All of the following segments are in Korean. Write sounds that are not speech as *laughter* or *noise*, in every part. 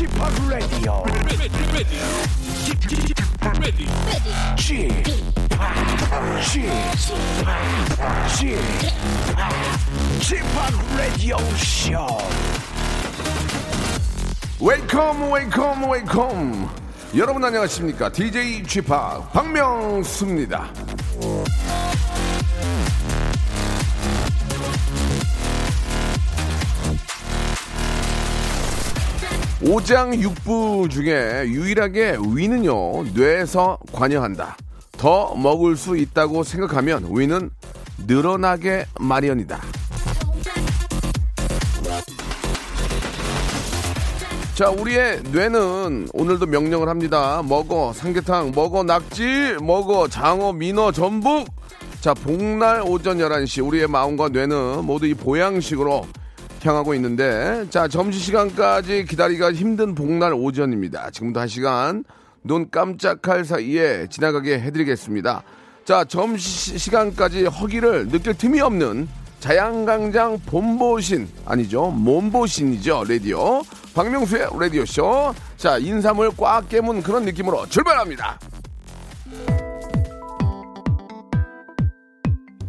지팍 라디오. 지팍 라디오 쇼. 웰컴 웰컴 웰컴. 여러분 안녕하십니까? DJ 지팍 박명수입니다. 오장육부 중에 유일하게 위는요 뇌에서 관여한다 더 먹을 수 있다고 생각하면 위는 늘어나게 마련이다 자, 우리의 뇌는 오늘도 명령을 합니다. 먹어, 삼계탕, 먹어, 낙지, 먹어, 장어, 민어, 전북. 자, 복날 오전 11시 우리의 마음과 뇌는 모두 이 보양식으로 향하고 있는데, 자, 점심 시간까지 기다리기가 힘든 복날 오전입니다. 지금부터 한 시간 눈 깜짝할 사이에 지나가게 해드리겠습니다. 자, 점심 시간까지 허기를 느낄 틈이 없는 자양강장 본보신 아니죠 몸보신이죠 라디오 박명수의 라디오 쇼 자 인삼을 꽉 깨문 그런 느낌으로 출발합니다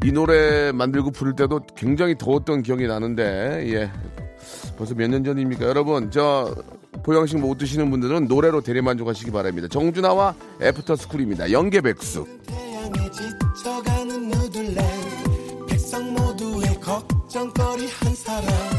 이 노래 만들고 부를 때도 굉장히 더웠던 기억이 나는데 예. 벌써 몇 년 전입니까? 여러분 저 보양식 못 드시는 분들은 노래로 대리만족하시기 바랍니다. 정준하와 애프터스쿨입니다. 연계백숙 걱정거리 한 사람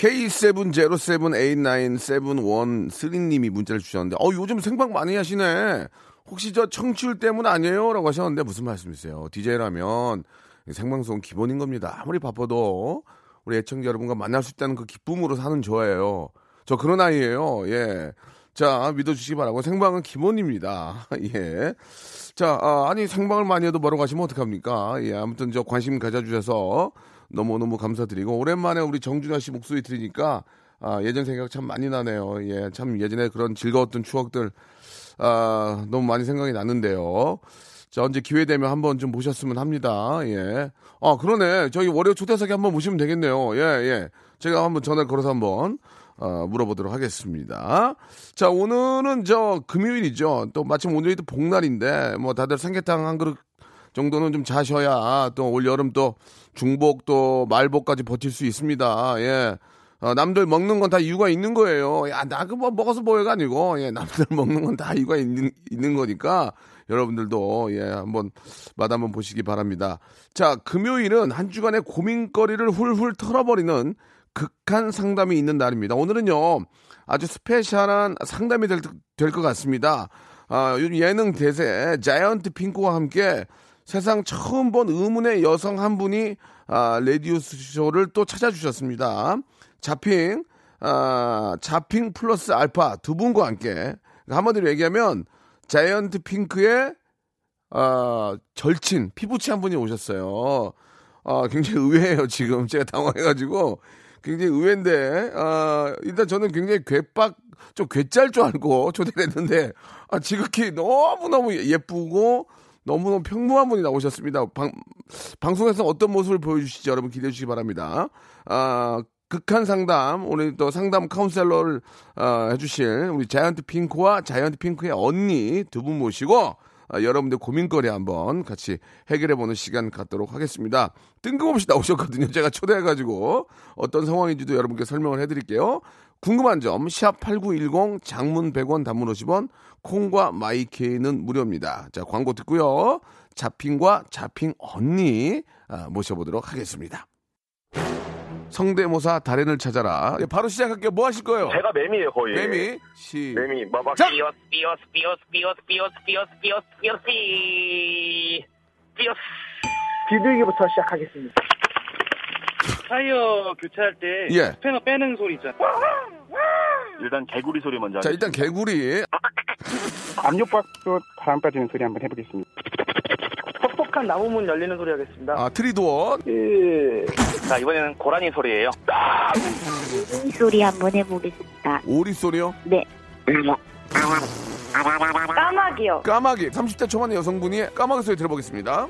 K7078971님이 문자를 주셨는데, 어, 요즘 생방 많이 하시네. 혹시 저 청취율 때문 아니에요? 라고 하셨는데, 무슨 말씀이세요? DJ라면 생방송 기본인 겁니다. 아무리 바빠도 우리 애청자 여러분과 만날 수 있다는 그 기쁨으로 사는 저예요. 저 그런 아이예요. 예. 자, 믿어주시기 바라고. 생방은 기본입니다. *laughs* 예. 자, 아, 니 생방을 많이 해도 멀어 가시면 어떡합니까? 예, 아무튼 저 관심 가져주셔서 너무너무 감사드리고, 오랜만에 우리 정준하 씨 목소리 들으니까, 아, 예전 생각 참 많이 나네요. 예, 참 예전에 그런 즐거웠던 추억들, 아, 너무 많이 생각이 나는데요. 자, 언제 기회 되면 한번 좀 모셨으면 합니다. 예. 아, 그러네. 저희 월요 초대석에 한번 모시면 되겠네요. 예, 예. 제가 한번 전화를 걸어서 한번, 어, 물어보도록 하겠습니다. 자, 오늘은 저 금요일이죠. 또 마침 오늘이 또 복날인데, 뭐 다들 삼계탕 한 그릇 정도는 좀 자셔야 또 올 여름 또 중복 또 말복까지 버틸 수 있습니다. 예. 어, 남들 먹는 건 다 이유가 있는 거예요. 야, 나 그 뭐 먹어서 뭐해가 아니고, 예, 남들 *laughs* 먹는 건 다 이유가 있는, 있는 거니까, 여러분들도, 예, 한번, 맛 한번 보시기 바랍니다. 자, 금요일은 한 주간의 고민거리를 훌훌 털어버리는 극한 상담이 있는 날입니다. 오늘은요, 아주 스페셜한 상담이 될, 될 것 같습니다. 아, 요즘 예능 대세, 자이언트 핑크와 함께 세상 처음 본 의문의 여성 한 분이, 아, 라디오쇼를 또 찾아주셨습니다. 자핑, 아, 자핑 플러스 알파 두 분과 함께 한마디로 얘기하면 자이언트 핑크의 아, 절친 피붙이 한 분이 오셨어요. 아, 굉장히 의외예요 지금 제가 당황해가지고 굉장히 의외인데 아, 일단 저는 굉장히 괴박 좀 괴짤 줄 알고 초대를 했는데 아, 지극히 너무 너무 예쁘고 너무너무 평범한 분이 나오셨습니다. 방, 방송에서 어떤 모습을 보여주실지 여러분 기대해 주시기 바랍니다. 아, 극한 상담, 오늘 또 상담 카운셀러를 어, 해주실 우리 자이언트 핑크와 자이언트 핑크의 언니 두 분 모시고 아, 여러분들 고민거리 한번 같이 해결해보는 시간 갖도록 하겠습니다. 뜬금없이 나오셨거든요. 제가 초대해가지고 어떤 상황인지도 여러분께 설명을 해드릴게요. 궁금한 점, 샵8910 장문 100원 단문 50원, 콩과 마이케이는 무료입니다. 자, 광고 듣고요. 자핑과 자핑 언니 아, 모셔보도록 하겠습니다. 성대모사 달인을 찾아라. 예, 바로 시작할게요. 뭐 하실 거예요? 제가 매미예요 거의. 매미 시. 매미 마박 자! 삐어스 삐어스 삐어스 삐어스 삐어스 삐어스 삐어스 삐어스 삐 삐어스 비둘기부터 시작하겠습니다. 타이어 교체할 때 예. 스패너 빼는 소리 있잖아. 일단 개구리 소리 먼저. 자, 일단 개구리. 압력밥솥 바람 빠지는 소리 한번 해보겠습니다. 퍽퍽한 나무문 열리는 소리 하겠습니다. 아, tree door. 예. 자 이번에는 고라니 소리예요. 이 소리 한번 해보겠습니다. 오리 소리요. 네. 까마귀 까마귀요. 까마귀 30대 초반의 여성분이 까마귀 소리 들어보겠습니다.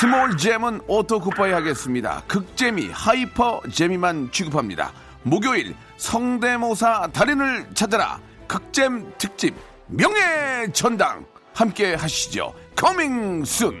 small 잼은 auto 쿠파이 하겠습니다. 극재미 hyper 재미만 취급합니다. 목요일 성대모사 달인을 찾아라 극잼 특집 명예 전당 함께 하시죠. coming soon.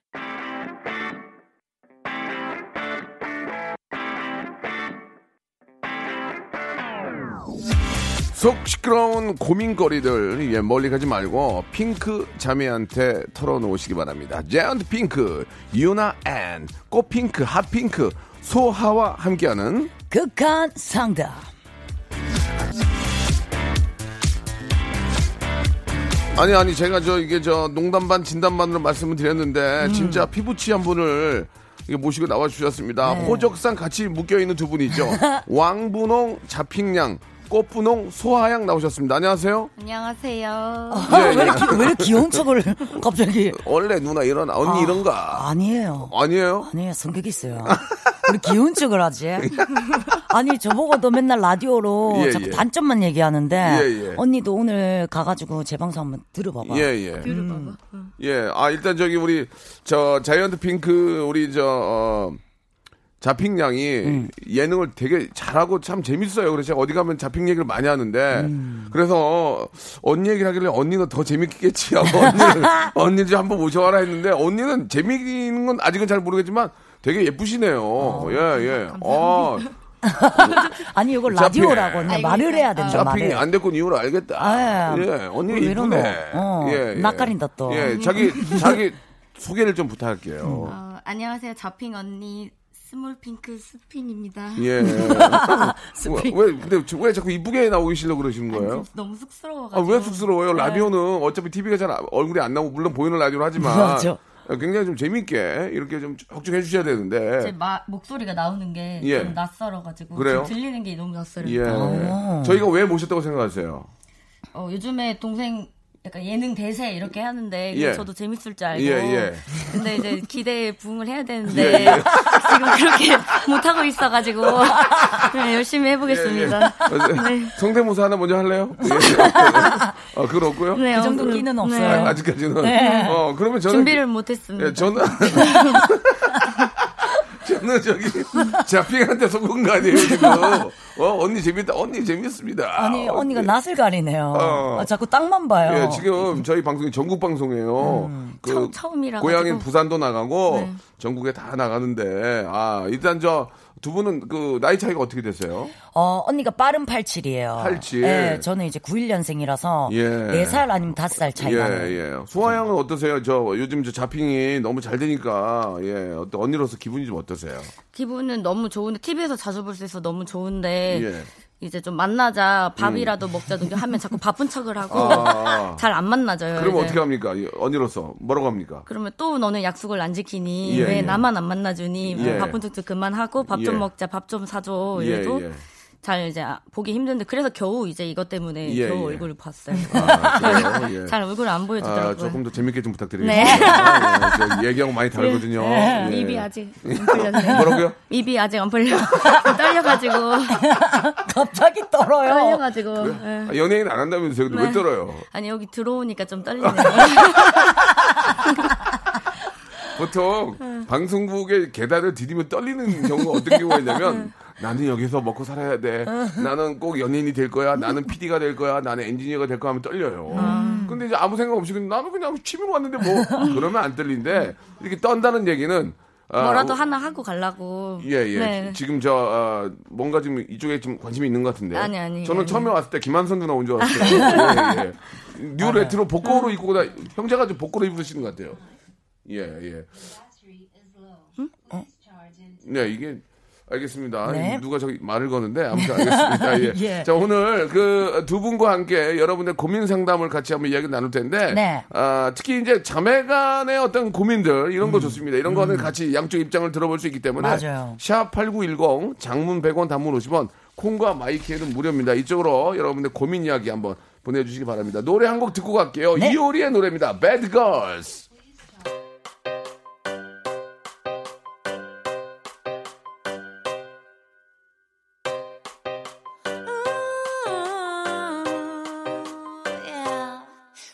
속 시끄러운 고민거리들 예, 멀리 가지 말고 핑크 자매한테 털어놓으시기 바랍니다. 자이언트 핑크, 유나 앤, 꽃핑크, 핫핑크, 소하와 함께하는 극한 상담. 아니 아니 제가 저 이게 저 농담 반 진담 반으로 말씀을 드렸는데 음. 진짜 피붙이 한 분을 모시고 나와 주셨습니다. 네. 호적상 같이 묶여 있는 두 분이죠. *laughs* 왕분홍 자핑양, 꽃분홍 소하양 나오셨습니다. 안녕하세요. 안녕하세요. 예, 왜, 예. 이렇게, 왜 이렇게 귀여운 척을 *laughs* 갑자기. 원래 누나 일어나 언니 아, 이런가? 아니에요. 아니에요? 아니에요. 성격이 있어요. 우리 귀여운 척을 하지. *laughs* 아니, 저보고도 맨날 라디오로 예, 자꾸 예. 단점만 얘기하는데. 예, 예. 언니도 오늘 가가지고 제 방송 한번 들어봐봐. 예, 예. 예. 아, 일단 저기 우리 저 자이언트 핑크 우리 저 어, 자핑 양이 음. 예능을 되게 잘하고 참 재밌어요. 그래서 제가 어디 가면 자핑 얘기를 많이 하는데 음. 그래서 언니 얘기를 하길래 언니는 더 재밌겠지 하고 언니를 *laughs* 언니 좀 한번 모셔와라 했는데 언니는 재미있는 건 아직은 잘 모르겠지만 되게 예쁘시네요. 예, 예. 어, *laughs* 아니, 자핑. 라디오라고 그냥 말을 해야 된다, 자핑이 말을. 안 됐건 이유를 알겠다. 아, 예, 언니 왜 이러노? 이쁘네. 어, 낯가린다 또. 예, 자기 자기 소개를 좀 부탁할게요. 어, 안녕하세요. 자핑 언니 스몰 핑크 스핑입니다. 예. *laughs* 왜, 왜 근데 저- 왜 자꾸 이쁘게 나오고 계시려고 그러시는 거예요? 너무 쑥스러워가지고. 아, 왜 쑥스러워요? 네. 라디오는 어차피 TV가 잘 아- 얼굴이 안 나오고 물론 보이는 라디오를 하지만 *laughs* 맞아. 굉장히 좀 재밌게 이렇게 좀 적중해 주셔야 되는데. 제 마, 목소리가 나오는 게좀 예. 낯설어가지고 그래요? 좀 들리는 게 너무 낯설어요. 예. 아. 저희가 왜 모셨다고 생각하세요? 어, 요즘에 동생 약간 예능 대세 이렇게 하는데 예. 저도 재밌을 줄 알고 예, 예. 근데 이제 기대에 부응을 해야 되는데 예, 예. *laughs* 지금 그렇게 못 하고 있어가지고 *laughs* 네, 열심히 해보겠습니다. 네. 성대모사 하나 먼저 할래요? *laughs* 예. 어, 그건 없고요. 네, 그 정도 어, 끼는 네. 없어요. 아직까지는. 네. 어, 그러면 저는. 준비를 못했습니다. 예, 저는. 저는 저기 자핑한테 속은 거 아니에요 지금? 어 언니 재밌다. 언니 재밌습니다. 아니, 언니가 낯을 가리네요. 어. 아, 자꾸 땅만 봐요. 예, 지금 저희 방송이 전국 방송이에요. 음. 그 처음- 처음이라 고향인. 부산도 나가고 네. 전국에 다 나가는데 아 일단 저 두 분은 그 나이 차이가 어떻게 되세요? 어, 언니가 빠른 87이에요. 87. 예, 저는 이제 91년생이라서 예. 4살 아니면 5살 차이 예, 나요. 예. 소아 양은 어떠세요? 저 요즘 저 자핑이 너무 잘 되니까 예, 어떤 언니로서 기분이 좀 어떠세요? 기분은 너무 좋은데 TV에서 자주 볼 수 있어 너무 좋은데 예. 이제 좀 만나자 밥이라도 먹자 도 하면 자꾸 바쁜 척을 하고 아. 잘안 만나져요. 그러면 이제. 어떻게 합니까? 이 언니로서 뭐라고 합니까? 그러면 또 너는 약속을 안 지키니 예, 왜 예. 나만 안 만나주니 예. 바쁜 척도 그만하고 밥좀 예. 먹자 밥 좀 사줘 예, 이래도 예. 잘 이제 아- 보기 힘든데 그래서 겨우 이제 이것 때문에 예, 겨우 예. 얼굴을 봤어요. 아, 그래요? *laughs* 예. 잘 얼굴을 안 보여주더라고요. 아, 조금 더 재밌게 좀 부탁드리겠습니다. 네. 예, 저 얘기하고 많이 다르거든요. 예. 입이 아직 안 풀렸네요. *laughs* 뭐라고요? 입이 아직 안 풀려. *laughs* 떨려가지고 갑자기 떨어요. 떨려가지고. 예. 아, 연예인 안 한다면서요? 근데 왜 네. 떨어요? 아니 여기 들어오니까 좀 떨리네요. 보통 네. 방송국의 계단을 디디면 떨리는 경우가 어떤 경우가 있냐면 나는 여기서 먹고 살아야 돼. 네. 나는 꼭 연예인이 될 거야. 나는 PD가 될 거야. 나는 엔지니어가 될 거야 하면 떨려요. 아. 근데 이제 아무 생각 없이 그냥 나는 그냥 취미로 왔는데 뭐 그러면 안 떨린데 이렇게 떤다는 얘기는 아, 뭐라도 우- 하나 하고 가려고. 예, 예. 네. 지금 저, 어, 뭔가 지금 이쪽에 좀 관심이 있는 것 같은데. 아니, 아니, 저는 아니. 처음에 왔을 때 김한선 누나 온 줄 알았어요. 예, 예. new retro 복고로 입고 다 형제가 좀 복고로 입으시는 것 같아요. 예, 예. 네, 이게, 알겠습니다. 네. 누가 저기 말을 거는데 아무튼 알겠습니다. *laughs* 예. 예. 자 오늘 그 두 분과 함께 여러분의 고민 상담을 같이 한번 이야기 나눌 텐데, 네. 아, 특히 이제 자매간의 어떤 고민들 이런 거 좋습니다. 이런 거는 같이 양쪽 입장을 들어볼 수 있기 때문에 음. 맞아요. 샵 #8910 장문 100원, 단문 50원, 콩과 마이키에는 무료입니다. 이쪽으로 여러분의 고민 이야기 한번 보내주시기 바랍니다. 노래 한 곡 듣고 갈게요. 네. 이효리의 노래입니다. Bad Girls.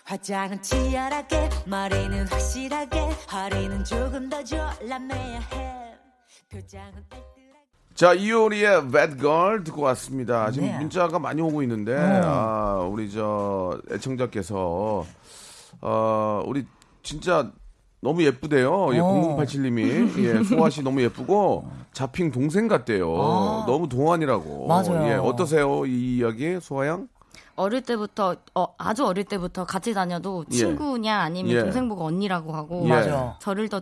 화장은 치열하게 머리는 확실하게 허리는 조금 더 졸라매야 해 표정은 자, 이효리의 Bad Girl 듣고 왔습니다. 지금 네. 문자가 많이 오고 있는데, 아, 우리 저 애청자께서, 어, 우리 진짜 너무 예쁘대요. 예, 어. 0087님이. 예, *laughs* 소아 씨 너무 예쁘고, 자핑 동생 같대요. 너무 동안이라고. 맞아요. 예, 어떠세요? 이 이야기, 소아 양? 어릴 때부터 어, 아주 어릴 때부터 같이 다녀도 예. 친구냐 아니면 예. 동생 보고 언니라고 하고 예. 맞아. 저를 더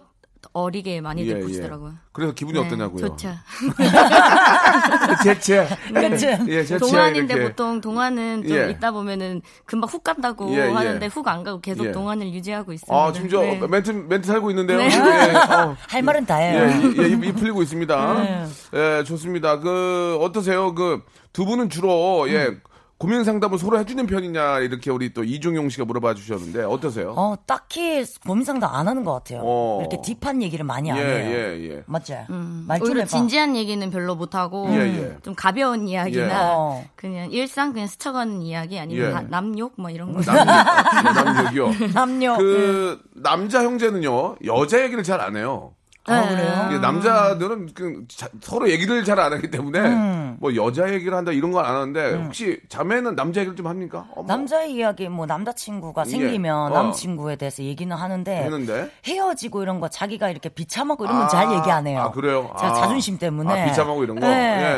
어리게 많이들 보시더라고요. 그래서 기분이 네, 어떠냐고요? 좋죠. *laughs* 제체. 그치? 예, 제체. 동안인데 이렇게. 보통 동안은 좀 예. 있다 보면은 금방 훅 간다고 예, 예. 하는데 훅 안 가고 계속 예. 동안을 유지하고 있습니다. 아, 지금 저 네. 멘트, 멘트 살고 있는데요. 네. 예, 어. *laughs* 할 말은 다 해요. 예, 이- 예, 입, 입 풀리고 있습니다. 네. 예, 좋습니다. 그, 어떠세요? 그, 두 분은 주로, 예, 음. 고민 상담을 서로 해주는 편이냐, 이렇게 우리 또 이종용 씨가 물어봐 주셨는데, 어떠세요? 어, 딱히 고민 상담 안 하는 것 같아요. 어. 이렇게 딥한 얘기를 많이 안 예, 해요. 예, 예. 맞지? 음, 말좀 오히려 해봐. 진지한 얘기는 별로 못 하고 예, 예. 좀 가벼운 이야기나 예. 어. 그냥 일상 그냥 스쳐가는 이야기 아니면 예. 나- 남욕 뭐 이런 거. 남, 남 얘기요. 남녀. 그, 남자 형제는요, 여자 얘기를 잘 안 해요. 아, 그래요? 이게 남자들은 그 자- 서로 얘기를 잘 안 하기 때문에 음. 뭐 여자 얘기를 한다 이런 건 안 하는데 혹시 자매는 남자 얘기를 좀 합니까? 어머, 남자 이야기 뭐 남자친구가 생기면 어. 남친구에 대해서 얘기는 하는데 했는데 헤어지고 이런 거 자기가 이렇게 비참하고 이런 건 아, 잘 얘기 안 해요. 아, 그래요? 제가 아. 자존심 때문에. 아, 비참하고 이런 거? 네.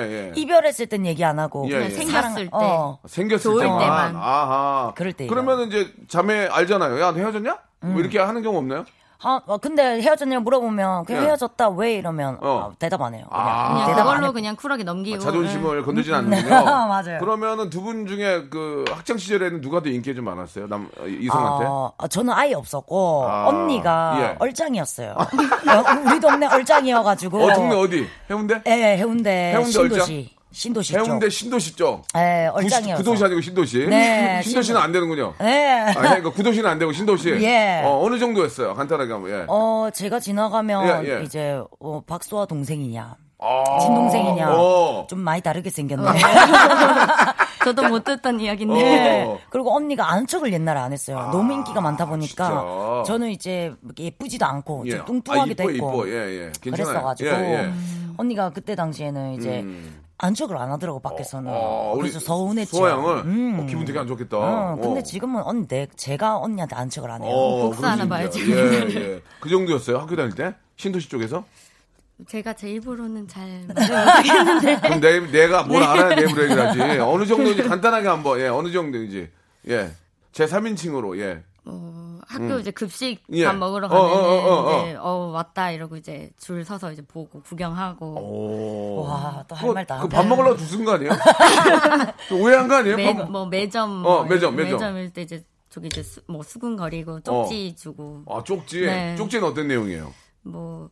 예, 예. 이별했을 땐 얘기 안 하고 예, 그냥 예. 생겼을 때. 어. 생겼을 좋을 때만. 때만. 아하. 그럴 때 그러면 이제 자매 알잖아요. 야, 너 헤어졌냐? 음. 뭐 이렇게 하는 경우 없나요? 아, 어, 근데 헤어졌냐 물어보면 그냥 예. 헤어졌다 왜 이러면 어. 아, 대답 안 해요. 그냥, 아. 그냥 대답 안 그걸로 해요. 그냥 쿨하게 넘기고. 아, 자존심을 건들진 네. 않는군요. *laughs* 맞아요. 그러면은 두 분 중에 그 학창 시절에는 누가 더 인기 좀 많았어요? 남 어, 이성한테? 아, 아, 저는 아예 없었고 아, 언니가 예. 얼짱이었어요. *laughs* 어, 우리 동네 얼짱이어가지고. 어, 동네 어디? 해운대? 예, 예, 해운대, 해운대 신도시. 신도시 쪽. 해운대 신도시 쪽. 예, 구시- 얼짱이어서. 구도시 아니고 신도시. 네, *laughs* 신도시는 신도- 안 되는군요. 예. 아, 그러니까 구도시는 안 되고 신도시. *laughs* 예. 어, 어느 정도였어요? 간단하게 한번. 예. 어, 제가 지나가면 예, 예. 이제 어, 박수와 동생이냐, 아. 친동생이냐, 어. 좀 많이 다르게 생겼네. *laughs* 저도 못 듣던 이야기인데. 네. 어. 그리고 언니가 아는 척을 옛날에 안 했어요. 너무 인기가 많다 보니까 진짜. 저는 이제 예쁘지도 않고 예. 좀 뚱뚱하기도 아, 이뻐, 했고 이뻐. 예, 예. 괜찮아요. 그랬어가지고 예, 예. 언니가 그때 당시에는 이제 음. 안 척을 안 하더라고 밖에서는. 어, 우리 그래서 서운했죠. 소아양을 음. 어, 기분 되게 안 좋겠다. 어, 근데 어. 지금은 언니 내 제가 언니한테 안 척을 안 해요. 어, 복수하나. 봐야지. 예, 예. 그 정도였어요. 학교 다닐 때? 신도시 쪽에서? 제가 제 입으로는 잘 *laughs* 못하겠는데. 그럼 내, 내가 뭘 알아야 내 입으로 얘기를 하지. 어느 정도인지 간단하게 한번, 예, 어느 정도인지. 예. 제 3인칭으로, 예. 어, 학교 이제 급식 예. 밥 먹으러 어, 가면은 어, 어, 어, 이제 어 왔다 이러고 이제 줄 서서 이제 보고 구경하고 오. 와, 또 할 말 다 그거 한다. 밥 먹으려고 주신 거 아니에요? *laughs* 좀 오해한 거 아니에요? 매, 밥- 뭐 매점 어, 뭐 매점, 매점. 매점일 때 이제 저기 이제 수, 뭐 수근거리고 쪽지 주고 아, 쪽지. 네. 쪽지는 어떤 내용이에요? 뭐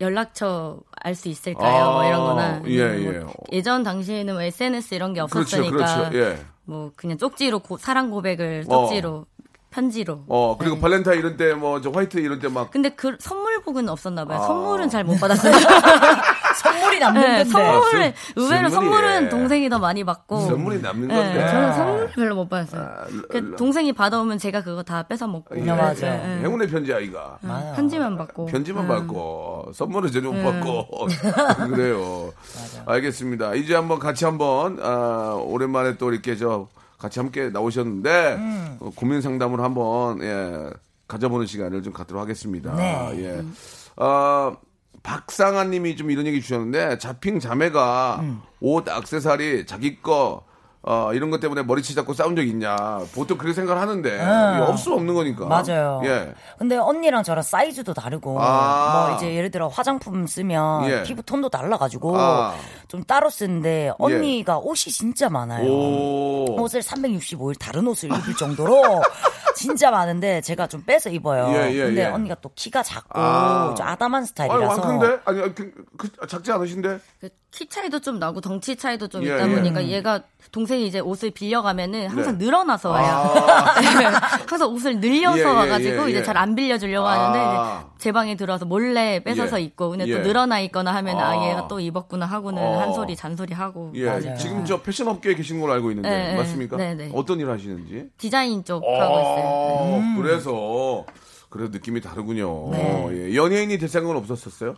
연락처 알 수 있을까요? 아, 뭐 이런 거나 예, 뭐 예. 예전 당시에는 뭐 SNS 이런 게 그렇죠, 없었으니까 그렇죠. 예. 뭐 그냥 쪽지로 고- 사랑 고백을 어. 쪽지로 편지로 어, 그리고 네. 발렌타인 이런 때, 뭐, 저 화이트 이런 때 막. 근데 그 선물복은 없었나 봐요. 아. 선물은 잘 못 *laughs* 받았어요. *laughs* 선물이 네, 남는데. 선물을 선- 의외로 선물이, 선물은 예. 동생이 더 많이 받고 선물이 남는 네, 건데. 저는 선물 별로 못 받았어요. 아, 그 라- 동생이 받아오면 제가 그거 다 뺏어 먹고 예, 맞아. 예. 행운의 편지 아이가. 네, 편지만 받고 편지만 음. 받고 선물은 전혀 못 받고 *laughs* 그래요. 알겠습니다. 이제 한번 같이 한번 아, 오랜만에 또 이렇게 저 같이 함께 나오셨는데 음. 어, 고민 상담을 한번 예, 가져보는 시간을 좀 갖도록 하겠습니다. 네. 예. 어, 박상아님이 좀 이런 얘기 주셨는데 자핑 자매가 음. 옷 액세서리 자기 거 어, 이런 것 때문에 머리치 잡고 싸운 적 있냐. 보통 그렇게 생각을 하는데 네. 이게 없으면 없는 거니까. 맞아요. 예. 근데 언니랑 저랑 사이즈도 다르고 아. 뭐 이제 예를 들어 화장품 쓰면 예. 피부 톤도 달라가지고 아. 좀 따로 쓰는데 언니가 옷이 진짜 많아요. 오. 옷을 365일 다른 옷을 입을 정도로 *laughs* 진짜 많은데 제가 좀 빼서 입어요. 예, 예, 근데 예. 언니가 또 키가 작고 아. 좀 아담한 스타일이라서 왕큰데? 아니, 아니, 그, 그, 작지 않으신데? 그 키 차이도 좀 나고 덩치 차이도 좀 예, 있다 예. 보니까 얘가 동생이 이제 옷을 빌려가면은 항상 네. 늘어나서 와요. 아. *laughs* 항상 옷을 늘려서 예, 예, 와가지고 예, 이제 예. 잘안 빌려주려고 아. 하는데 이 제제 방에 들어와서 몰래 뺏어서 예. 입고 근데 예. 또 늘어나 있거나 하면 아, 아. 얘가 또 입었구나 하고는 어. 한 소리 잔소리 하고 예. 지금 저 패션 업계에 계신 걸로 알고 있는데. 네, 맞습니까? 네, 네. 어떤 일 하시는지? 디자인 쪽 하고 있어요. 어, 그래서, 그래도 느낌이 다르군요. 네. 예. 연예인이 될 생각은 없었었어요?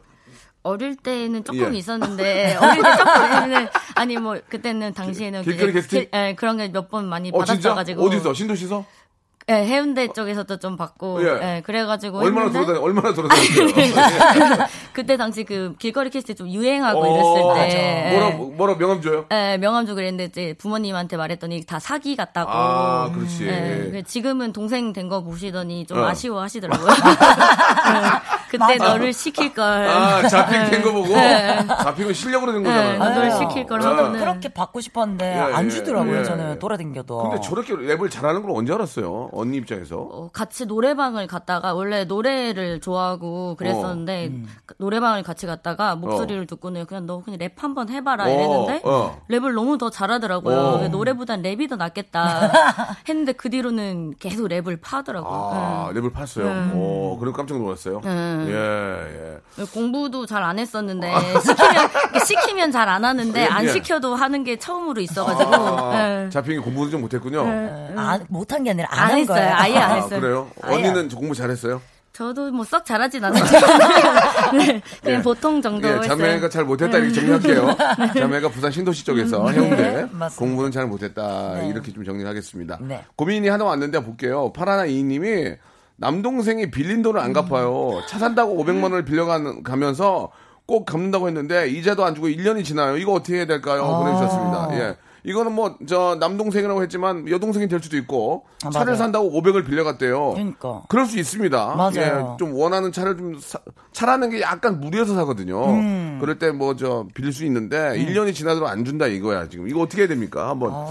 어릴 때는 조금 예. 있었는데 *laughs* 어릴 때 조금 아니 뭐 그때는 당시에는 길거리 이제 게스트? 길- 예, 그런 게 몇 번 많이 어? 받았어가지고 어디서? 신도시서? 예, 해운대 쪽에서도 좀 받고 예. 예, 그래가지고 얼마나 돌아다녀, 얼마나 *laughs* 돌아다녔어요? 그때 당시 그 길거리 캐스트 좀 유행하고 어, 이랬을 때 뭐라, 예. 뭐라 명함 줘요? 예, 명함 주고 그랬는데 이제 부모님한테 말했더니 다 사기 같다고. 아, 그렇지. 예, 그래서 지금은 동생 된 거 보시더니 좀 어. 아쉬워하시더라고요. *laughs* 예, 그때 너를 시킬 걸. 아, 자핑 된거 보고? 네. 자핑은 실력으로 된 예, 거잖아요. 너를 네. 시킬 걸 저도 하고는. 그렇게 받고 싶었는데 예, 안 예, 주더라고요. 예. 저는 돌아다녀도. 근데 저렇게 랩을 잘하는 걸 언제 알았어요? 언니 입장에서? 어, 같이 노래방을 갔다가 원래 노래를 좋아하고 그랬었는데 음. 그 노래방을 같이 갔다가 목소리를 듣고는 그냥 너 그냥 랩 한번 해봐라 이랬는데 어, 어. 랩을 너무 더 잘하더라고요. 어. 노래보단 랩이 더 낫겠다 *laughs* 했는데 그 뒤로는 계속 랩을 파더라고요. 아, 랩을 팠어요. 네. 오, 그럼 깜짝 놀랐어요. 네. 예, 예. 네. 공부도 잘 안 했었는데 시키면 시키면 잘 안 하는데 안 예. 시켜도 하는 게 처음으로 있어가지고 아, 네. 잡힌이 공부는 좀 못했군요. 아, 못한 게 아니라 안, 안한 했어요. 거예요. 아예 안 아, 했어요. 그래요? 아예 언니는 공부 잘했어요? 저도 뭐 썩 잘하진 *laughs* 않았는데 네, 그냥 예. 보통 정도 예, 했어요. 자매가 잘 못했다 이렇게 정리할게요. *laughs* 자매가 부산 신도시 쪽에서 해운대 맞습니다. 공부는 잘 못했다 네. 이렇게 좀 정리를 하겠습니다. 네. 고민이 하나 왔는데 볼게요. 파라나 이님이 남동생이 빌린 돈을 안 갚아요. 차 산다고 500만 원을 빌려가면서 꼭 갚는다고 했는데 이자도 안 주고 1년이 지나요. 이거 어떻게 해야 될까요? 아. 보내주셨습니다. 예. 이거는 뭐 저 남동생이라고 했지만 여동생이 될 수도 있고 아, 차를. 산다고 500을 빌려갔대요. 그러니까. 그럴 수 있습니다. 맞아요. 예, 좀 원하는 차를 좀 사, 차라는 게 약간 무리해서 사거든요. 음. 그럴 때 뭐 저 빌릴 수 있는데 1년이 지나도록 안 준다 이거야 지금. 이거 어떻게 해야 됩니까? 한번 아.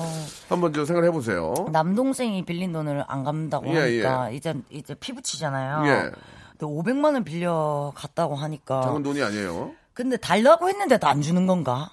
한번 저 생각을 해보세요. 남동생이 빌린 돈을 안 갚는다고 예, 하니까 이제 이제 피부치잖아요. 예. 근데 500만 원 빌려 갔다고 하니까. 작은 돈이 아니에요. 근데 달라고 했는데도 안 주는 건가?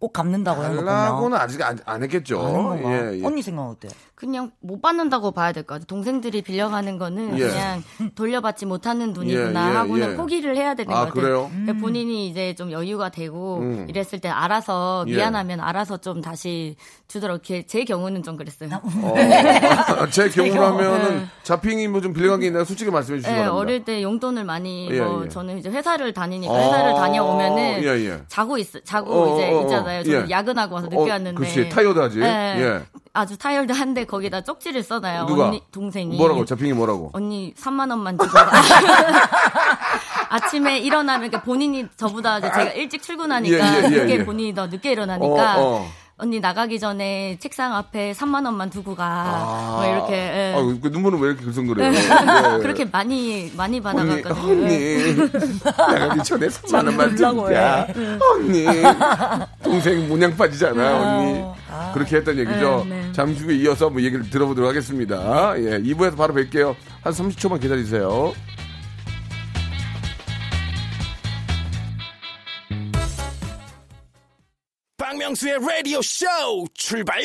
꼭 갚는다고 하는 거면. 달라고는 아직 안, 안 했겠죠. 예, 예. 언니 생각 어때? 그냥 못 받는다고 봐야 될 것 같아요. 동생들이 빌려가는 거는 예. 그냥 돌려받지 못하는 돈이구나 예, 예, 하고는 예. 포기를 해야 되는 아, 것 같아요. 그래요? 그러니까 본인이 이제 좀 여유가 되고 음. 이랬을 때 알아서 예. 미안하면 알아서 좀 다시 주더라고요. 제- 제 경우는 좀 그랬어요. 어, *laughs* 제 경우라면은 자핑이 뭐 좀 빌려간 게 있나요? 솔직히 말씀해 주시기 네, 바랍니다. 어릴 때 용돈을 많이 예, 뭐 예. 저는 이제 회사를 다니니까 아, 회사를 다녀오면은 예, 예. 자고 있 자고 어, 이제 어, 어, 있잖아요. 저는 예. 야근하고 와서 늦게 어, 왔는데. 그렇지. 타이어드하지. 네, 예. 아주 타이어드한데 거기다 쪽지를 써놔요. 누가? 언니 동생이. 뭐라고? 자핑이 뭐라고? 언니 3만 원만 주고 가. *laughs* 아침에 일어나면 그러니까 본인이 저보다 제가 일찍 출근하니까 예, 예, 예, 늦게 예. 본인이 더 늦게 일어나니까 어, 어. 언니 나가기 전에 책상 앞에 3만 원만 두고 가. 아, 뭐 이렇게 예. 아, 그 눈물은 왜 이렇게 글썽거려요? 예, 예. 그렇게 많이 많이 언니, 받아갔거든요. 언니, *laughs* 나가기 전에 3만 원만 주자. 언니, 동생 문양 빠지잖아, 언니. 그렇게 했던 얘기죠. 네, 네. 잠시 후에 이어서 한번 얘기를 들어보도록 하겠습니다. 예, 2부에서 바로 뵐게요. 한 30초만 기다리세요. 박명수의 라디오 쇼 출발!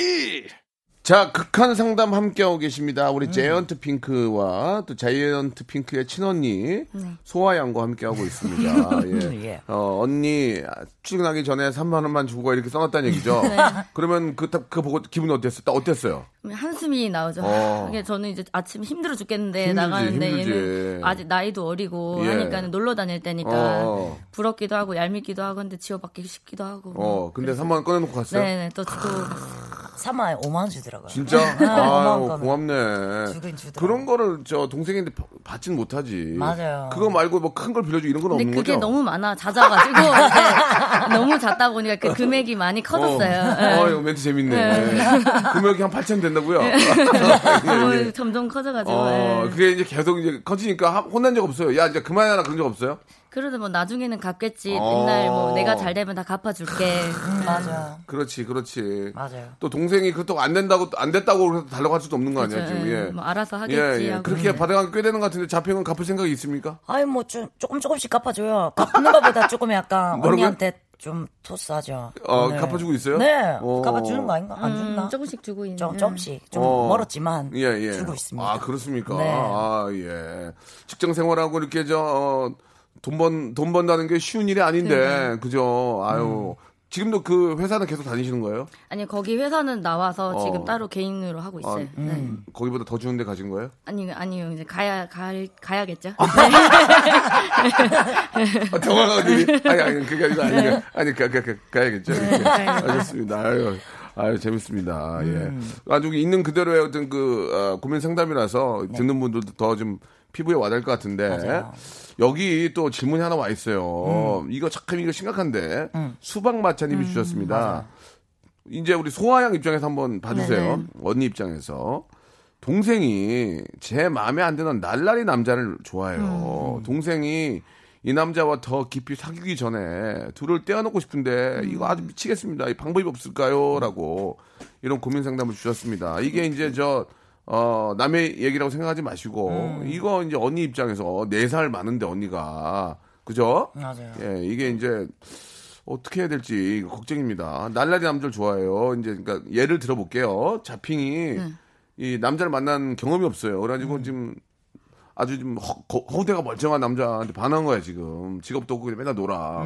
자, 극한 상담 함께하고 계십니다. 음. 우리 제이언트 핑크와 또 자이언트 핑크의 친언니 소아 양과 함께하고 있습니다. *laughs* 예. 예. 어, 언니 출근하기 전에 3만 원만 주고 가 이렇게 써놨다는 얘기죠. *laughs* 네. 그러면 그, 딱 그거 보고 기분이 어땠어요? 딱 어땠어요? 한숨이 나오죠. 어. 이게 저는 이제 아침 힘들어 죽겠는데 힘들지, 나가는데 힘들지. 얘는 아직 나이도 어리고 예. 하니까 는 놀러 다닐 때니까 어. 부럽기도 하고 얄밉기도 하고 근데 지워받기 싶기도 하고. 어, 근데 3만 원 꺼내놓고 갔어요? 네네 또 또 3화에 5만 원 주더라고요. 진짜? 네, 아, 5만 원 고맙네. 주긴 주더라고요. 그런 거를 저 동생인데 바- 받진 못하지. 맞아요. 그거 말고 뭐 큰 걸 빌려주고 이런 건 근데 없는 그게 거죠? 너무 많아 잦아가지고 이제 *laughs* 너무 잦다 보니까 그 금액이 많이 커졌어요. 어, 예. 어, 이거 멘트 재밌네. 네. 금액이 한 8천 된다고요? 어, *laughs* 예, 예. 점점 커져가지고. 어, 예. 그게 이제 계속 이제 커지니까 하- 혼난 적 없어요. 야, 이제 그만해라 그런 적 없어요? 그래도 뭐 나중에는 갚겠지. 어. 맨날 뭐 내가 잘 되면 다 갚아줄게. *laughs* 맞아. 그렇지, 그렇지. 맞아요. 또 동생이 그것도 안 된다고, 안 됐다고 그래서 달라고 할 수도 없는 거 아니야, 그죠, 지금. 예. 예. 뭐 알아서 예, 하겠지 예. 하고. 그렇게 받아간 꽤 되는 것 같은데 자평은 갚을 생각이 있습니까? 아니 뭐 좀 조금 조금씩 갚아줘요. 갚는 것보다 조금 약간? 언니한테 좀 토스하죠. 어, 네. 갚아주고 있어요? 네, 어. 갚아주는 거 아닌가? 안 준다. 음, 조금씩 주고 있는. 좀 조금씩 좀 어. 멀었지만 예, 예. 주고 있습니다. 아, 그렇습니까? 네. 아, 예. 직장 생활하고 이렇게 저, 어, 돈 번, 돈 번다는 게 쉬운 일이 아닌데, 그죠? 아유. 음. 지금도 그 회사는 계속 다니시는 거예요? 아니 거기 회사는 나와서 어. 지금 따로 개인으로 하고 아, 있어요. 네. 거기보다 더 좋은 데 가신 거예요? 아니 아니요 이제 가야 갈 가야겠죠. 아, *laughs* 정확하게. 아니, 아니, 그게 아니고, 아니, 네. 아니, 가, 가, 가, 가야겠죠. 이렇게. 알겠습니다. 아유. 아유, 재밌습니다. 음. 예. 아주 있는 그대로의 어떤 그, 어, 고민 상담이라서 네. 듣는 분들도 더 좀 피부에 와닿을 것 같은데. 여기 또 질문이 하나 와 있어요. 음. 이거 참 이거 심각한데. 수박 마차님이 주셨습니다. 이제 우리 소아양 입장에서 한번 봐주세요. 네네. 언니 입장에서. 동생이 제 마음에 안 드는 날라리 남자를 좋아해요. 음. 동생이 이 남자와 더 깊이 사귀기 전에 둘을 떼어놓고 싶은데 음. 이거 아주 미치겠습니다. 이 방법이 없을까요? 라고 이런 고민 상담을 주셨습니다. 이게 이제 저, 어, 남의 얘기라고 생각하지 마시고 음. 이거 이제 언니 입장에서 네 살 많은데 언니가 그죠? 맞아요. 예, 이게 이제 어떻게 해야 될지 걱정입니다. 날라리 남자를 좋아해요. 이제 그러니까 예를 들어볼게요. 자핑이 네. 이 남자를 만난 경험이 없어요. 그래가지고 지금 아주 좀 허, 거- 허대가 멀쩡한 남자한테 반한 거야 지금. 직업도 없고 맨날 놀아.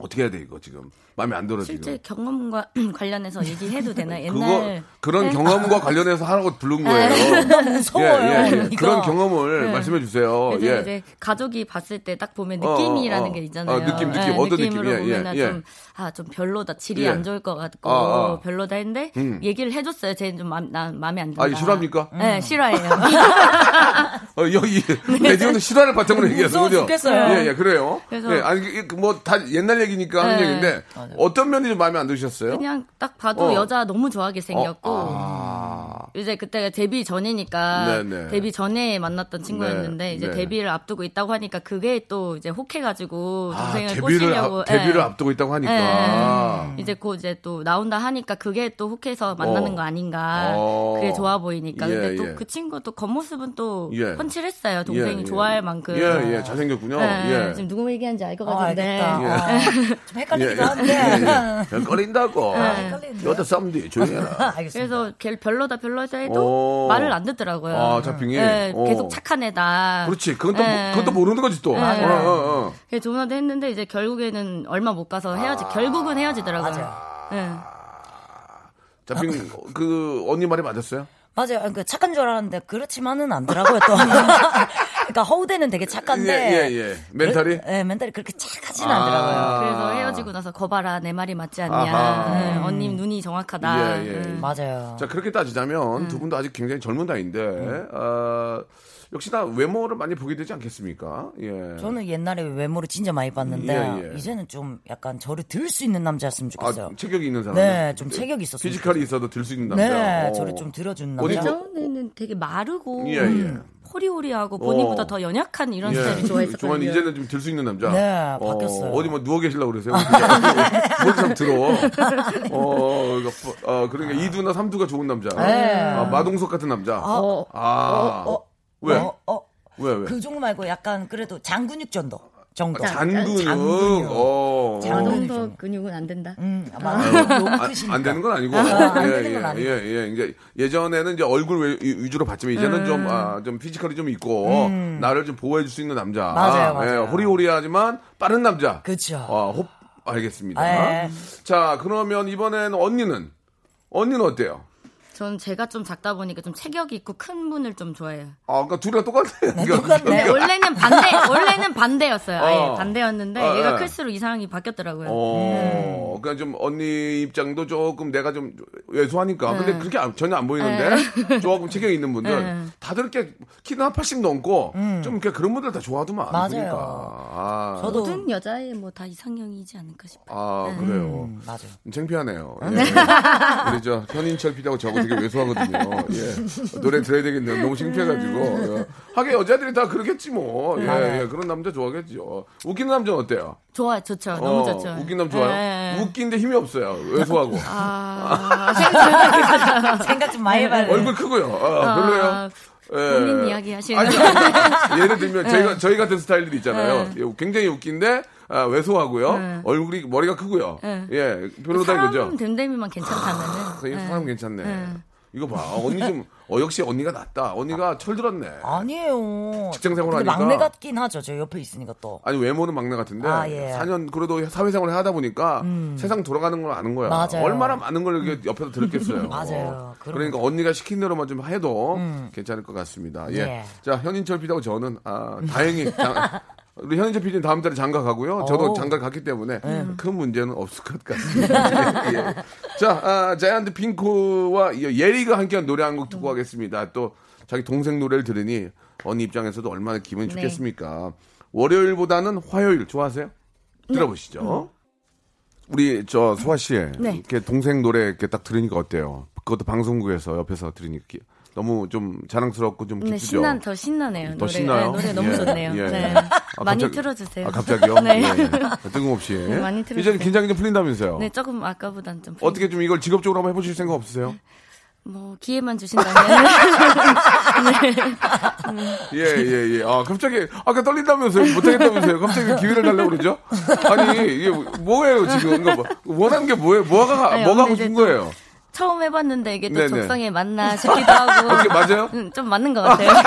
어떻게 해야 돼 이거 지금 마음에 안 들어 실제 지금. 경험과 *clears throat* 관련해서 얘기해도 되나? 그거 옛날 그런 네. 경험과 관련해서 하라고 부른 거예요. *laughs* 너무 무서워요. 예, 예, 예. 그런 경험을 네. 말씀해 주세요. 예. 이제 가족이 봤을 때 딱 보면 어, 느낌이라는 어, 어. 게 있잖아요. 어, 느낌, 느낌. 네, 어떤 느낌? 느낌으로 예, 예, 보면 예. 좀, 아, 좀 별로다. 질이 예. 안 좋을 것 같고, 아, 아. 별로다 했는데, 음. 얘기를 해줬어요. 쟤는 좀 마, 마음에 안 든다. 아, 싫어합니까? 네, 싫어해요. *laughs* 어, 여기 *laughs* 레디오는 실화를 바탕으로 무서워 그죠? 죽겠어요. 예, 예, 그래요. 그래서- 예, 아니 뭐다 옛날 얘기 니까 하는 네. 얘기인데 어떤 면이 좀 마음에 안 드셨어요? 그냥 딱 봐도 어. 여자 너무 좋아하게 생겼고, 어, 아. 이제 그때가 데뷔 전이니까 네네. 데뷔 전에 만났던 친구였는데 네, 이제 네. 데뷔를 앞두고 있다고 하니까 그게 또 이제 혹해가지고 아, 동생을 데뷔를 꼬시려고 앞- 데뷔를 예. 앞두고 있다고 하니까. 예, 예. 이제 곧 이제 또 나온다 하니까 그게 또 혹해서 만나는 어. 거 아닌가 어. 그게 좋아 보이니까 예, 근데 예. 또그 친구 또 겉모습은 또 예. 펀칠했어요 동생이 예, 예. 좋아할 만큼 예, 예, 잘생겼군요. 예, 예. 지금 누구 얘기하는지 알것 어, 같은데 알겠다. 어, 좀 헷갈리기도 예, 한데. 예, 예. 헷갈리는데. 여자 싸움디 조용히 해라. 알겠습니다. 그래서 걔 별로다 별로다 해도 오. 말을 안 듣더라고요. 아, 자핑이? 예, 오. 계속 착한 애다. 그렇지. 그건 또, 예. 그건 또 모르는 거지 또. 예. 어, 어, 어. 그래서 조문도 했는데 이제 결국에는 얼마 못 가서 헤어지 결국은 헤어지더라고요. 맞아요. 예. 자핑, 그, 언니 말이 맞았어요? 맞아요. 그러니까 착한 줄 알았는데 그렇지만은 않더라고요 또. *laughs* 그러니까 허우대는 되게 착한데. 예, 예, 예. 멘탈이? 그- 예, 멘탈이 그렇게 착하진 아. 않더라고요. 그래서 헤어지고 나서 거봐라 내 말이 맞지 않냐. 아하. 예, 언니 눈이 정확하다. 예, 예. 예. 맞아요. 자, 그렇게 따지자면 두 분도 아직 굉장히 젊은 나이인데, 어, 역시나 외모를 많이 보게 되지 않겠습니까? 예. 저는 옛날에 외모를 진짜 많이 봤는데 예, 예. 이제는 좀 약간 저를 들 수 있는 남자였으면 좋겠어요. 아, 체격이 있는 사람. 네, 좀 체격이 있었으면 피지컬이 있어도 들 수 있는 남자. 네, 어. 저를 좀 들어주는 어디 남자. 저- 예전에는 되게 마르고 예, 예. 호리호리하고 본인보다 어. 더 연약한 이런 예. 스타일을 좋아했었거든요. 좋아하는 이제는 좀 들 수 있는 남자. 네, 바뀌었어요. 어, 디뭐 누워 계시려고 그러세요? *laughs* 거기 좀 들어. 어, 그러니까, 어, 그러니까 2두나 3두가 좋은 남자. 네. 아, 마동석 같은 남자. 어, 아. 어, 어, 왜? 어, 어. 왜, 왜? 그 정도 말고 약간 그래도 장근육 정도. 정도. 잔근육. 장근육. 어. 장근육. 정도 근육은 안 된다. 음, 아마 너무 안, 크시니까. 안 되는 건 아니고. 아, 안 예, 되는 예, 건 아니고. 예, 예. 이제 예전에는 이제 얼굴 위- 위주로 봤지만 이제는 좀, 아, 좀 피지컬이 좀 있고, 나를 좀 보호해 줄 수 있는 남자. 음. 맞아요, 맞아요. 예, 호리호리하지만 빠른 남자. 그쵸. 어, 호, 알겠습니다. 예. 자, 그러면 이번엔 언니는? 언니는 어때요? 전 제가 좀 작다 보니까 좀 체격이 있고 큰 분을 좀 좋아해요. 아, 그러니까 둘이가 똑같네. 네, 똑같네. 네, 원래는 반대, *laughs* 원래는 반대였어요. 아예 어. 반대였는데 어, 얘가 예. 클수록 이상이 바뀌었더라고요. 어, 그러니까 좀 언니 입장도 조금 내가 좀 왜소하니까. 근데 네. 그렇게 안- 전혀 안 보이는데 *laughs* 조금 체격이 있는 분들 네. 다들 이렇게 키는 한 80 넘고 좀 이렇게 그런 분들 다 좋아하더만. 맞아요. 그러니까. 아, 저도 모든 여자애 뭐다 이상형이지 않을까 싶어요. 아 그래요. 음, 맞아요. 창피하네요. *laughs* 예. 우리 저 현인철 PD하고 저거 되게 왜소하거든요. 예. 노래 들어야 되겠네요. 너무 창피해가지고. 예. 하긴 여자들이 다 그러겠지 뭐. 예, 네. 예. 그런 남자 좋아하겠죠. 웃기는 남자는 어때요? 좋아요, 좋죠. 너무 어, 좋죠. 웃긴 남 좋아요? 네. 웃긴데 힘이 없어요. 왜소하고. 아, 생각 좀 많이 해봐야 돼. 얼굴 크고요. 아, 별로예요. 아, 예. 본인 이야기 하시는 아니, 거. 아니, 예를 들면 저희가 저희 같은 스타일들이 있잖아요. 네. 예, 굉장히 웃긴데 아, 왜소하고요. 네. 얼굴이 머리가 크고요. 네. 예, 별로다 이거죠. 됨됨이만 괜찮다면은. 그 네. 사람 괜찮네. 네. 이거 봐. 언니 좀 어, 역시 언니가 낫다. 언니가 철들었네. 아니에요. 직장 생활 근데 하니까. 막내 같긴 하죠. 저 옆에 있으니까 또. 아니 외모는 막내 같은데 아, 예. 음. 4년 그래도 사회생활을 하다 보니까 세상 돌아가는 걸 아는 거야. 맞아요. 얼마나 많은 걸 이렇게 옆에서 들었겠어요. *laughs* 맞아요. 그런 그러니까 언니가 시킨 대로만 좀 해도 괜찮을 것 같습니다. 예. 예. 자 현인철 PD하고 저는 아, 다행히 장- *laughs* 우리 현인철 PD는 다음 달에 장가 가고요. 저도 오. 장가 갔기 때문에 큰 문제는 없을 것 같습니다. *laughs* 예, 예. 자, 아, 자이언트 핑크와 이 예리가 함께한 노래 한 곡 듣고 가겠습니다. 또 자기 동생 노래를 들으니 언니 입장에서도 얼마나 기분이 네. 좋겠습니까? 월요일보다는 화요일 좋아하세요? 들어보시죠. 우리 저 소아 씨, 네. 이렇게 동생 노래 이렇게 딱 들으니까 어때요? 그것도 방송국에서 옆에서 들으니까 기- 너무 좀 자랑스럽고 좀 네, 기쁘죠. 신난 더 신나네요. 더 노래. 신나요? 네, 노래 너무 예, 좋네요. 예. 네. 아, 많이 갑자기- 틀어주세요. 아, 갑자기요? *laughs* 네. 예, 예. 뜬금없이. 네, 많이 틀어주세요. 이제는 긴장이 좀 풀린다면서요? 네, 조금 아까보단 좀. 어떻게 좀 이걸 직업적으로 한번 해보실 생각 없으세요? 뭐 기회만 주신다면. *laughs* 예, 예, 예. 아, 갑자기, 아까 떨린다면서요? 못하겠다면서요? 갑자기 기회를 달라고 그러죠? 아니, 이게 뭐예요, 지금? 그러니까 뭐, 원하는 게 뭐예요? 뭐가, 아니, 뭐가 하고 싶은 이제 또 거예요? 처음 해봤는데 이게 또 네네. 적성에 맞나 싶기도 하고. *laughs* 어떻게 맞아요? 음, 좀 맞는 것 같아요. *laughs*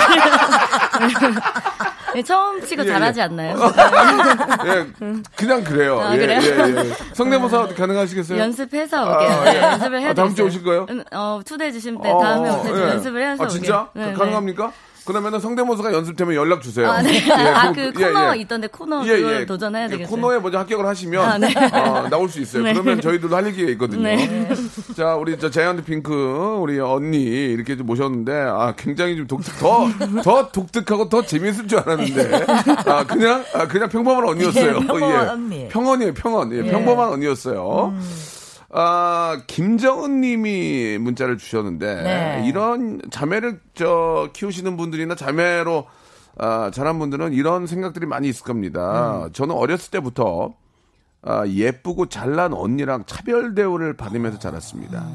네, 처음 치고 예, 예. 잘하지 않나요? *laughs* 예, 그냥 그래요. 아, 예, 그래요? 예, 예. 성대모사 가능하시겠어요? 연습해서 아, 올게요. 예. 네, 연습을 해야 아, 다음 주에 오실 거예요? 어, 초대해 주실 때 어, 다음에 예. 연습을 해서 아, 진짜? 네, 네. 가능합니까? 그러면은 성대모사가 연습되면 연락 주세요. 아, 네. 예, 아, 그- 그 예, 코너 예. 있던데 코너 예, 그걸 예. 도전해야 예, 되겠어요. 코너에 먼저 합격을 하시면 아, 네. 어, 나올 수 있어요. *laughs* 네. 그러면 저희들도 할 얘기가 있거든요. 네. 자, 우리 저 자이언트 핑크 우리 언니 이렇게 좀 모셨는데 아 굉장히 좀 독특 더더 독특하고 더 재미있을 줄 알았는데 *laughs* 아 그냥 아 그냥 평범한 언니였어요. 예, 평범한 언니. 평언이에요, 평언. 예, 예. 평범한 언니였어요. 아, 김정은 님이 문자를 주셨는데, 네. 이런 자매를 저 키우시는 분들이나 자매로 아, 자란 분들은 이런 생각들이 많이 있을 겁니다. 저는 어렸을 때부터 아, 예쁘고 잘난 언니랑 차별 대우를 받으면서 자랐습니다.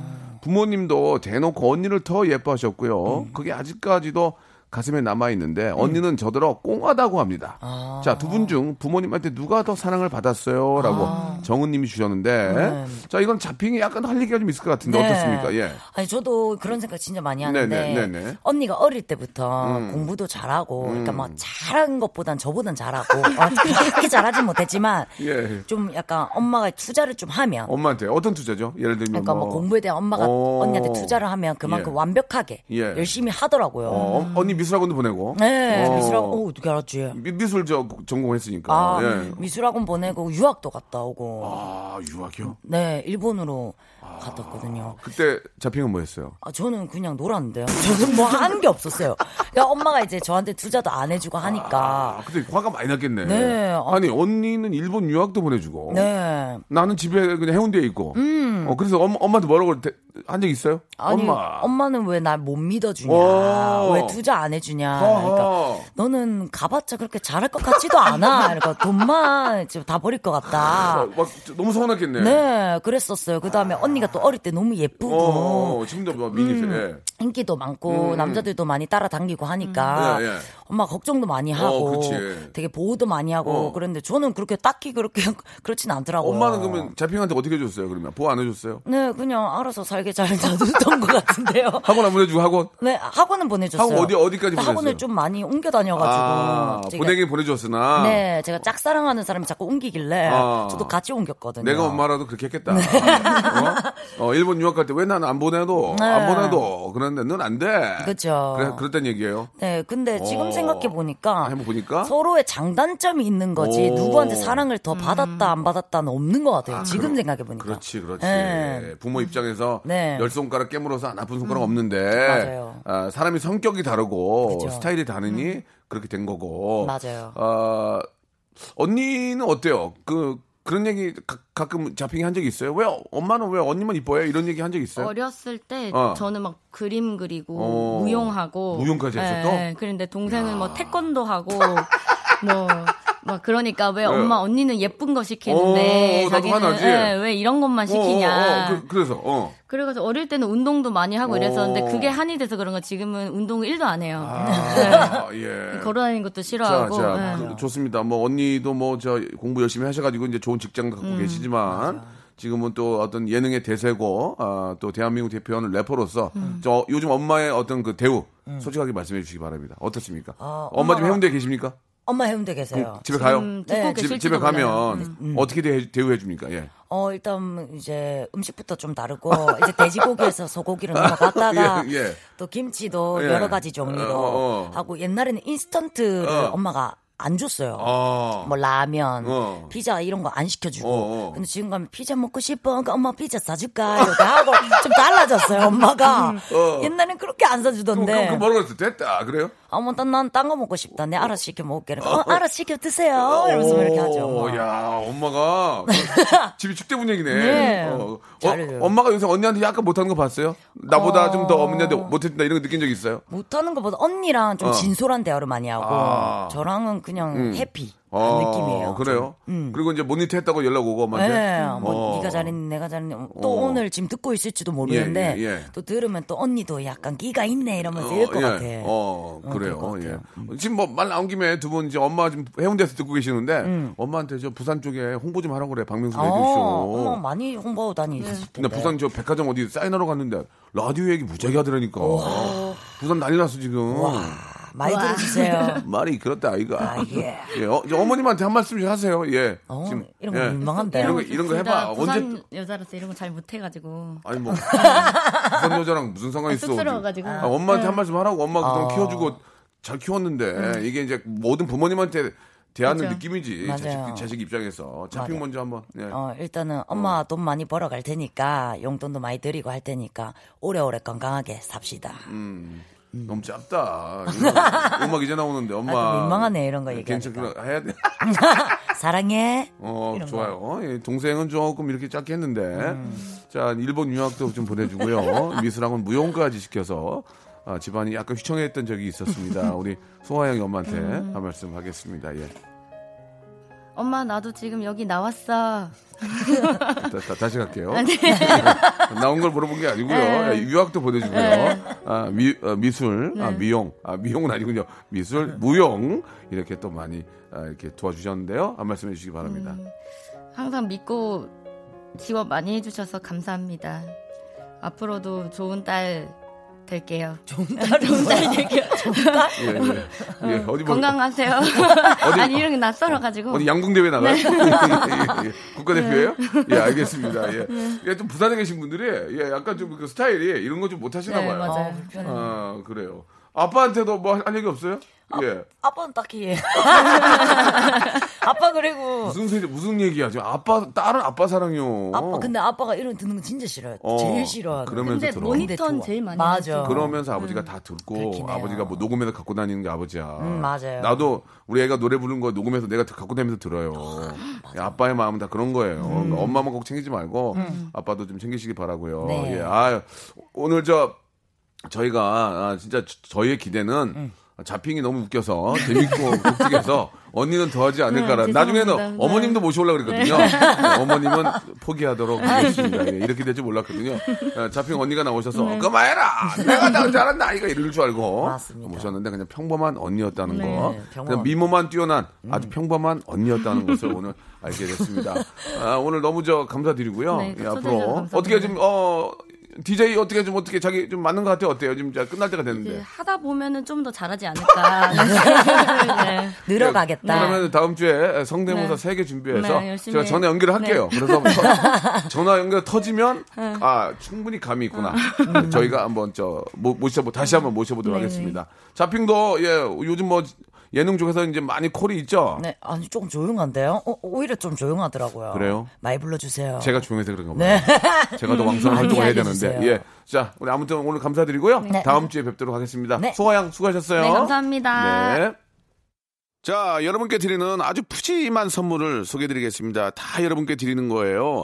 부모님도 대놓고 언니를 더 예뻐하셨고요. 그게 아직까지도 가슴에 남아 있는데 언니는 저더러 꽁하다고 합니다. 자, 두 분 중 부모님한테 누가 더 사랑을 받았어요?라고 정은 님이 주셨는데, 네. 자 이건 자핑이 약간 할 얘기가 좀 있을 것 같은데 네. 어떻습니까? 예. 아니 저도 그런 생각 진짜 많이 하는데 네네, 네네. 언니가 어릴 때부터 음. 공부도 잘하고 그러니까 뭐 잘한 것보단 저보단 잘하고 어, *laughs* 그렇게 잘하진 못했지만 예. 좀 약간 엄마가 투자를 좀 하면 엄마한테 어떤 투자죠? 예를 들면 그러니까 뭐, 공부에 대한 엄마가 어. 언니한테 투자를 하면 그만큼 예. 완벽하게 예. 열심히 하더라고요. 어, 언니 미술학원도 보내고. 네, 어. 미술학원 어, 어떻게 알았지? 미, 미술 저 전공했으니까. 아, 예. 미술학원 보내고 유학도 갔다 오고. 아, 유학이요? 네, 일본으로 갔다 왔거든요. 그때 자핑은 뭐 했어요? 아, 저는 그냥 놀았는데요. *laughs* 저는 뭐 하는 게 없었어요. 그러니까 엄마가 이제 저한테 투자도 안 해주고 하니까. 아, 근데 화가 많이 났겠네. 네. 아. 아니, 언니는 일본 유학도 보내주고. 네. 나는 집에 그냥 해운대에 있고. 어, 그래서 엄마, 엄마한테 뭐라고 한 적 있어요? 아니, 엄마. 엄마는 왜 날 못 믿어주냐. 오. 왜 투자 안 해주냐. 그러니까 너는 가봤자 그렇게 잘할 것 같지도 않아. 그러니까 돈만 지금 다 버릴 것 같다. 어, 막 너무 서운했겠네. 네, 그랬었어요. 그 다음에 언니가 또 어릴 때 너무 예쁘고. 어, 지금도 뭐 미니 세 음. 인기도 많고 음. 남자들도 많이 따라다니고 하니까 예, 예. 엄마 걱정도 많이 어, 하고 그치. 되게 보호도 많이 하고 어. 그런데 저는 그렇게 딱히 그렇게 *laughs* 그렇진 않더라고요. 엄마는 그러면 자핑한테 어떻게 해줬어요? 그러면 보호 안 해줬어요? 네 그냥 알아서 살게 잘 놔뒀던 것 같은데요. *laughs* 학원 안 보내주고 학원? 네 학원은 보내줬어요. 학원 어디 어디까지 보냈어요? 학원을 좀 많이 옮겨 다녀가지고 아, 보내긴 보내줬으나 네 제가 짝사랑하는 사람이 자꾸 옮기길래 아. 저도 같이 옮겼거든요. 내가 엄마라도 그렇게 했겠다. 어? 어, 일본 유학 갈 때왜 나는 안 보내도 네. 안 보내도 그런 데 넌 안 돼. 그죠. 그래 그랬단 얘기예요. 네, 근데 지금 어. 생각해 보니까 한번 보니까 서로의 장단점이 있는 거지 오. 누구한테 사랑을 더 받았다 안 받았다는 없는 것 같아요. 지금 생각해 보니까. 그렇지, 그렇지. 네. 부모 입장에서 네. 열 손가락 깨물어서 안 아픈 손가락 없는데 맞아요. 아, 사람이 성격이 다르고 그죠. 스타일이 다르니 그렇게 된 거고. 맞아요. 아, 언니는 어때요? 그 그런 얘기 가, 끔 자핑이 한 적이 있어요? 왜 엄마는 왜 언니만 이뻐요? 이런 얘기 한 적 있어요? 어렸을 때 어. 저는 막 그림 그리고 어. 무용하고 무용까지 했어, 또? 네, 그런데 동생은 뭐 태권도 하고 *laughs* 뭐. 막 그러니까 왜 네. 엄마 언니는 예쁜 거 시키는데 어, 자기는 화나지? 예, 왜 이런 것만 시키냐 어, 어, 어, 그, 래서 어. 그래가지고 어릴 때는 운동도 많이 하고 이랬었는데 어. 그게 한이 돼서 그런 거 지금은 운동을 1도 안 해요 아, *laughs* 예. 걸어다니는 것도 자, 싫어하고 자, 예. 그, 좋습니다. 뭐 언니도 뭐 저 공부 열심히 하셔가지고 이제 좋은 직장 갖고 음, 계시지만 지금은 또 어떤 예능의 대세고 아, 또 대한민국 대표하는 래퍼로서 음. 저 요즘 엄마의 어떤 그 대우 솔직하게 말씀해 주시기 바랍니다. 어떻습니까? 어, 엄마 지금 엄마가- 해운대 계십니까? 엄마 해운대 계세요. 그 집에 가요? 지금 듣고 네, 집, 집에. 가면 음. 어떻게 대, 대우해 줍니까? 예. 어 일단 이제 음식부터 좀 다르고 이제 돼지고기에서 소고기로 넘어갔다가 *laughs* 예, 예. 또 김치도 예. 여러 가지 종류로 어, 어. 하고 옛날에는 인스턴트를 어. 엄마가 안 줬어요. 아. 뭐 라면, 어. 피자 이런 거 안 시켜주고. 어, 어. 근데 지금 가면 피자 먹고 싶어. 그러니까 엄마 피자 사줄까? 이렇게 하고 좀 달라졌어요. 엄마가 *laughs* 어. 옛날엔 그렇게 안 그럼, 사주던데. 그럼, 그럼 뭐라고 그랬어? 됐다. 그래요? 어머, 난딴 거 먹고 싶다. 내 알아서 시켜 먹을게. 어, *laughs* 알아서 시켜 드세요. 이러면서 오, 이렇게 하죠. 엄마. 야, 엄마가 그 집이 축제 분위기네. 네. 어, 어. 엄마가 요새 언니한테 약간 못하는 거 봤어요? 나보다 어. 좀더 언니한테 못했다 이런 거 느낀 적 있어요? 못하는 것보다 언니랑 좀 어. 진솔한 대화를 많이 하고 아. 저랑은 그냥 음. 해피 아, 느낌이에요. 그래요? 좀. 음. 그리고 이제 모니터 했다고 연락 오고 엄마한테. 네, 뭐 어. 네가 잘했니, 내가 잘했니. 또 어. 오늘 지금 듣고 있을지도 모르는데 예, 예, 예. 또 들으면 또 언니도 약간 끼가 있네 이러면서 어, 이럴 것 예. 같아. 어, 어, 그래요. 예. 음. 지금 뭐 말 나온 김에 두 분 이제 엄마 지금 해운대에서 듣고 계시는데 엄마한테 저 부산 쪽에 홍보 좀 하라고 그래. 박명수 어, 레디쇼. 어머 많이 홍보하고 다니셨을 텐데. 근데 부산 저 백화점 어디 사인하러 갔는데 라디오 얘기 무지하게 하더라니까. 부산 난리 났어 지금. 많이 들어주세요. *laughs* 말이 그렇다 아이가. 아, 예. 예, 어, 어머님한테 한 말씀 좀 하세요. 예. 어, 지금 이런 거 예. 민망한데. 이런 거 이런 거 해봐. 부산 언제 여자로서 이런 거 잘 못해가지고 아니 뭐 부산 여자랑 무슨 상관이 있어? 쑥스러워가지고. 아, 엄마한테 한 말씀 하라고 엄마가 그동안 어. 키워주고 잘 키웠는데 이게 이제 모든 부모님한테 대하는 맞아요. 느낌이지 맞아요. 자식, 자식 입장에서 자핑 맞아요. 먼저 한번 예. 어, 일단은 엄마 돈 많이 벌어 갈 테니까 용돈도 많이 드리고 할 테니까 오래오래 건강하게 삽시다. 음, 너무 짧다 음악 이제 나오는데 엄마 아, 좀 민망하네, 이런 거 괜찮구나 얘기하니까. 해야 돼 *laughs* 사랑해. 어, 좋아요. 예, 동생은 조금 이렇게 짧게 했는데. 음. 자, 일본 유학도 좀 보내주고요. *laughs* 미술학원 무용까지 시켜서 아, 집안이 약간 휘청했던 적이 있었습니다. 우리 소아영이 엄마한테 음. 한 말씀 하겠습니다. 예. 엄마 나도 지금 여기 나왔어 다, 시 갈게요. 아, 네. *laughs* 나온 걸 물어본 게 아니고요. 예, 유학도 보내주고요. 아, 미, 어, 미술, 아, 미용. 아, 미용은 아니군요. 미술, 무용. 이렇게 또 많이 아, 이렇게 도와주셨는데요. 한 말씀 해 주시기 바랍니다. 항상 믿고 지원 많이 해주셔서 감사합니다 앞으로도 좋은 딸 될게요 *laughs* *laughs* 좋은 딸 될게요 예, 예. 예, 어디 뭐, 건강하세요 *laughs* 아니 이런 게 낯설어가지고 어디 양궁 대회 나가요? 네. 예, 예. 국가대표예요? 예, 알겠습니다. 예. 예, 좀 부산에 계신 분들이 예, 약간 좀 그 스타일이 이런 거 좀 못하시나 네, 봐요. 맞아요. 아, 그래요. 아빠한테도 뭐한 얘기 없어요? 예. 아빠는 딱히. *laughs* 아빠 그리고 무슨 소리, 무슨 얘기야? 지금 아빠, 딸은 아빠 사랑이요. 아빠 근데 아빠가 이런 거 듣는 거 진짜 싫어요. 어, 제일 싫어하는. 그러면서 근데 들어. 모니터는. 제일 많이 맞아. 그러면서 아버지가 다 듣고. 아버지가 뭐 녹음해서 갖고 다니는 게 아버지야. 음, 맞아요. 나도 우리 애가 노래 부르는 거 녹음해서 내가 갖고 다니면서 들어요. *gasps* 야, 아빠의 마음은 다 그런 거예요. 그러니까 엄마만 꼭 챙기지 말고 아빠도 좀 챙기시기 바라고요. 네. 예. 아, 오늘 저 저희가 아, 진짜 저- 저희의 기대는 자핑이 너무 웃겨서 재밌고 *laughs* 독특해서 언니는 더 하지 않을까라. 네, 나중에는 죄송합니다. 어머님도 네. 모셔오려고 그랬거든요. 네. 네, 어머님은 포기하도록 하겠습니다. 예, 이렇게 될 줄 몰랐거든요. 어, 자핑 언니가 나오셔서 네. 그만해라. 내가 더 잘한다. 아이가 이럴 줄 알고 맞습니다. 모셨는데 그냥 평범한 언니였다는 네, 거. 그냥 미모만 뛰어난 아주 평범한 언니였다는 것을 오늘 알게 됐습니다. *laughs* 아, 오늘 너무 저 감사드리고요. 네, 예, 앞으로 감사합니다. 어떻게 좀 어. DJ 어떻게 좀 어떻게 자기 좀 맞는 것 같아요 어때요 지금 자 끝날 때가 됐는데 하다 보면은 좀 더 잘하지 않을까. *laughs* 네. 늘어가겠다. 그러면 다음 주에 성대모사 네. 세개 준비해서 네, 열심히 제가 전화 연결을 할게요. 네. 그래서 터- *laughs* 전화 연결 터지면 네. 아 충분히 감이 있구나. 저희가 한번 저 모- 모셔보 다시 한번 모셔보도록 네. 하겠습니다. 자핑도 예 요즘 뭐 예능 쪽에서 이제 많이 콜이 있죠. 네, 아니 조금 조용한데요? 어, 오히려 좀 조용하더라고요. 그래요? 많이 불러주세요. 제가 조용해서 그런가 봐요. 네. 제가 더 왕성한 활동을 해야 되는데. 예. 자, 우리 아무튼 오늘 감사드리고요. 네. 다음 주에 뵙도록 하겠습니다. 네. 소화양 수고하셨어요. 네, 감사합니다. 네. 자, 여러분께 드리는 아주 푸짐한 선물을 소개해드리겠습니다. 다 여러분께 드리는 거예요.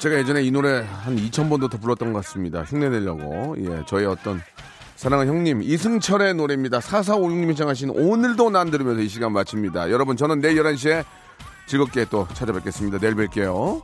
제가 예전에 이 노래 한 2,000번도 더 불렀던 것 같습니다. 흉내 내려고. 예, 저희 어떤 사랑하는 형님 이승철의 노래입니다. 4456님이 청하신 오늘도 난 들으면서 이 시간 마칩니다. 여러분 저는 내일 11시에 즐겁게 또 찾아뵙겠습니다. 내일 뵐게요.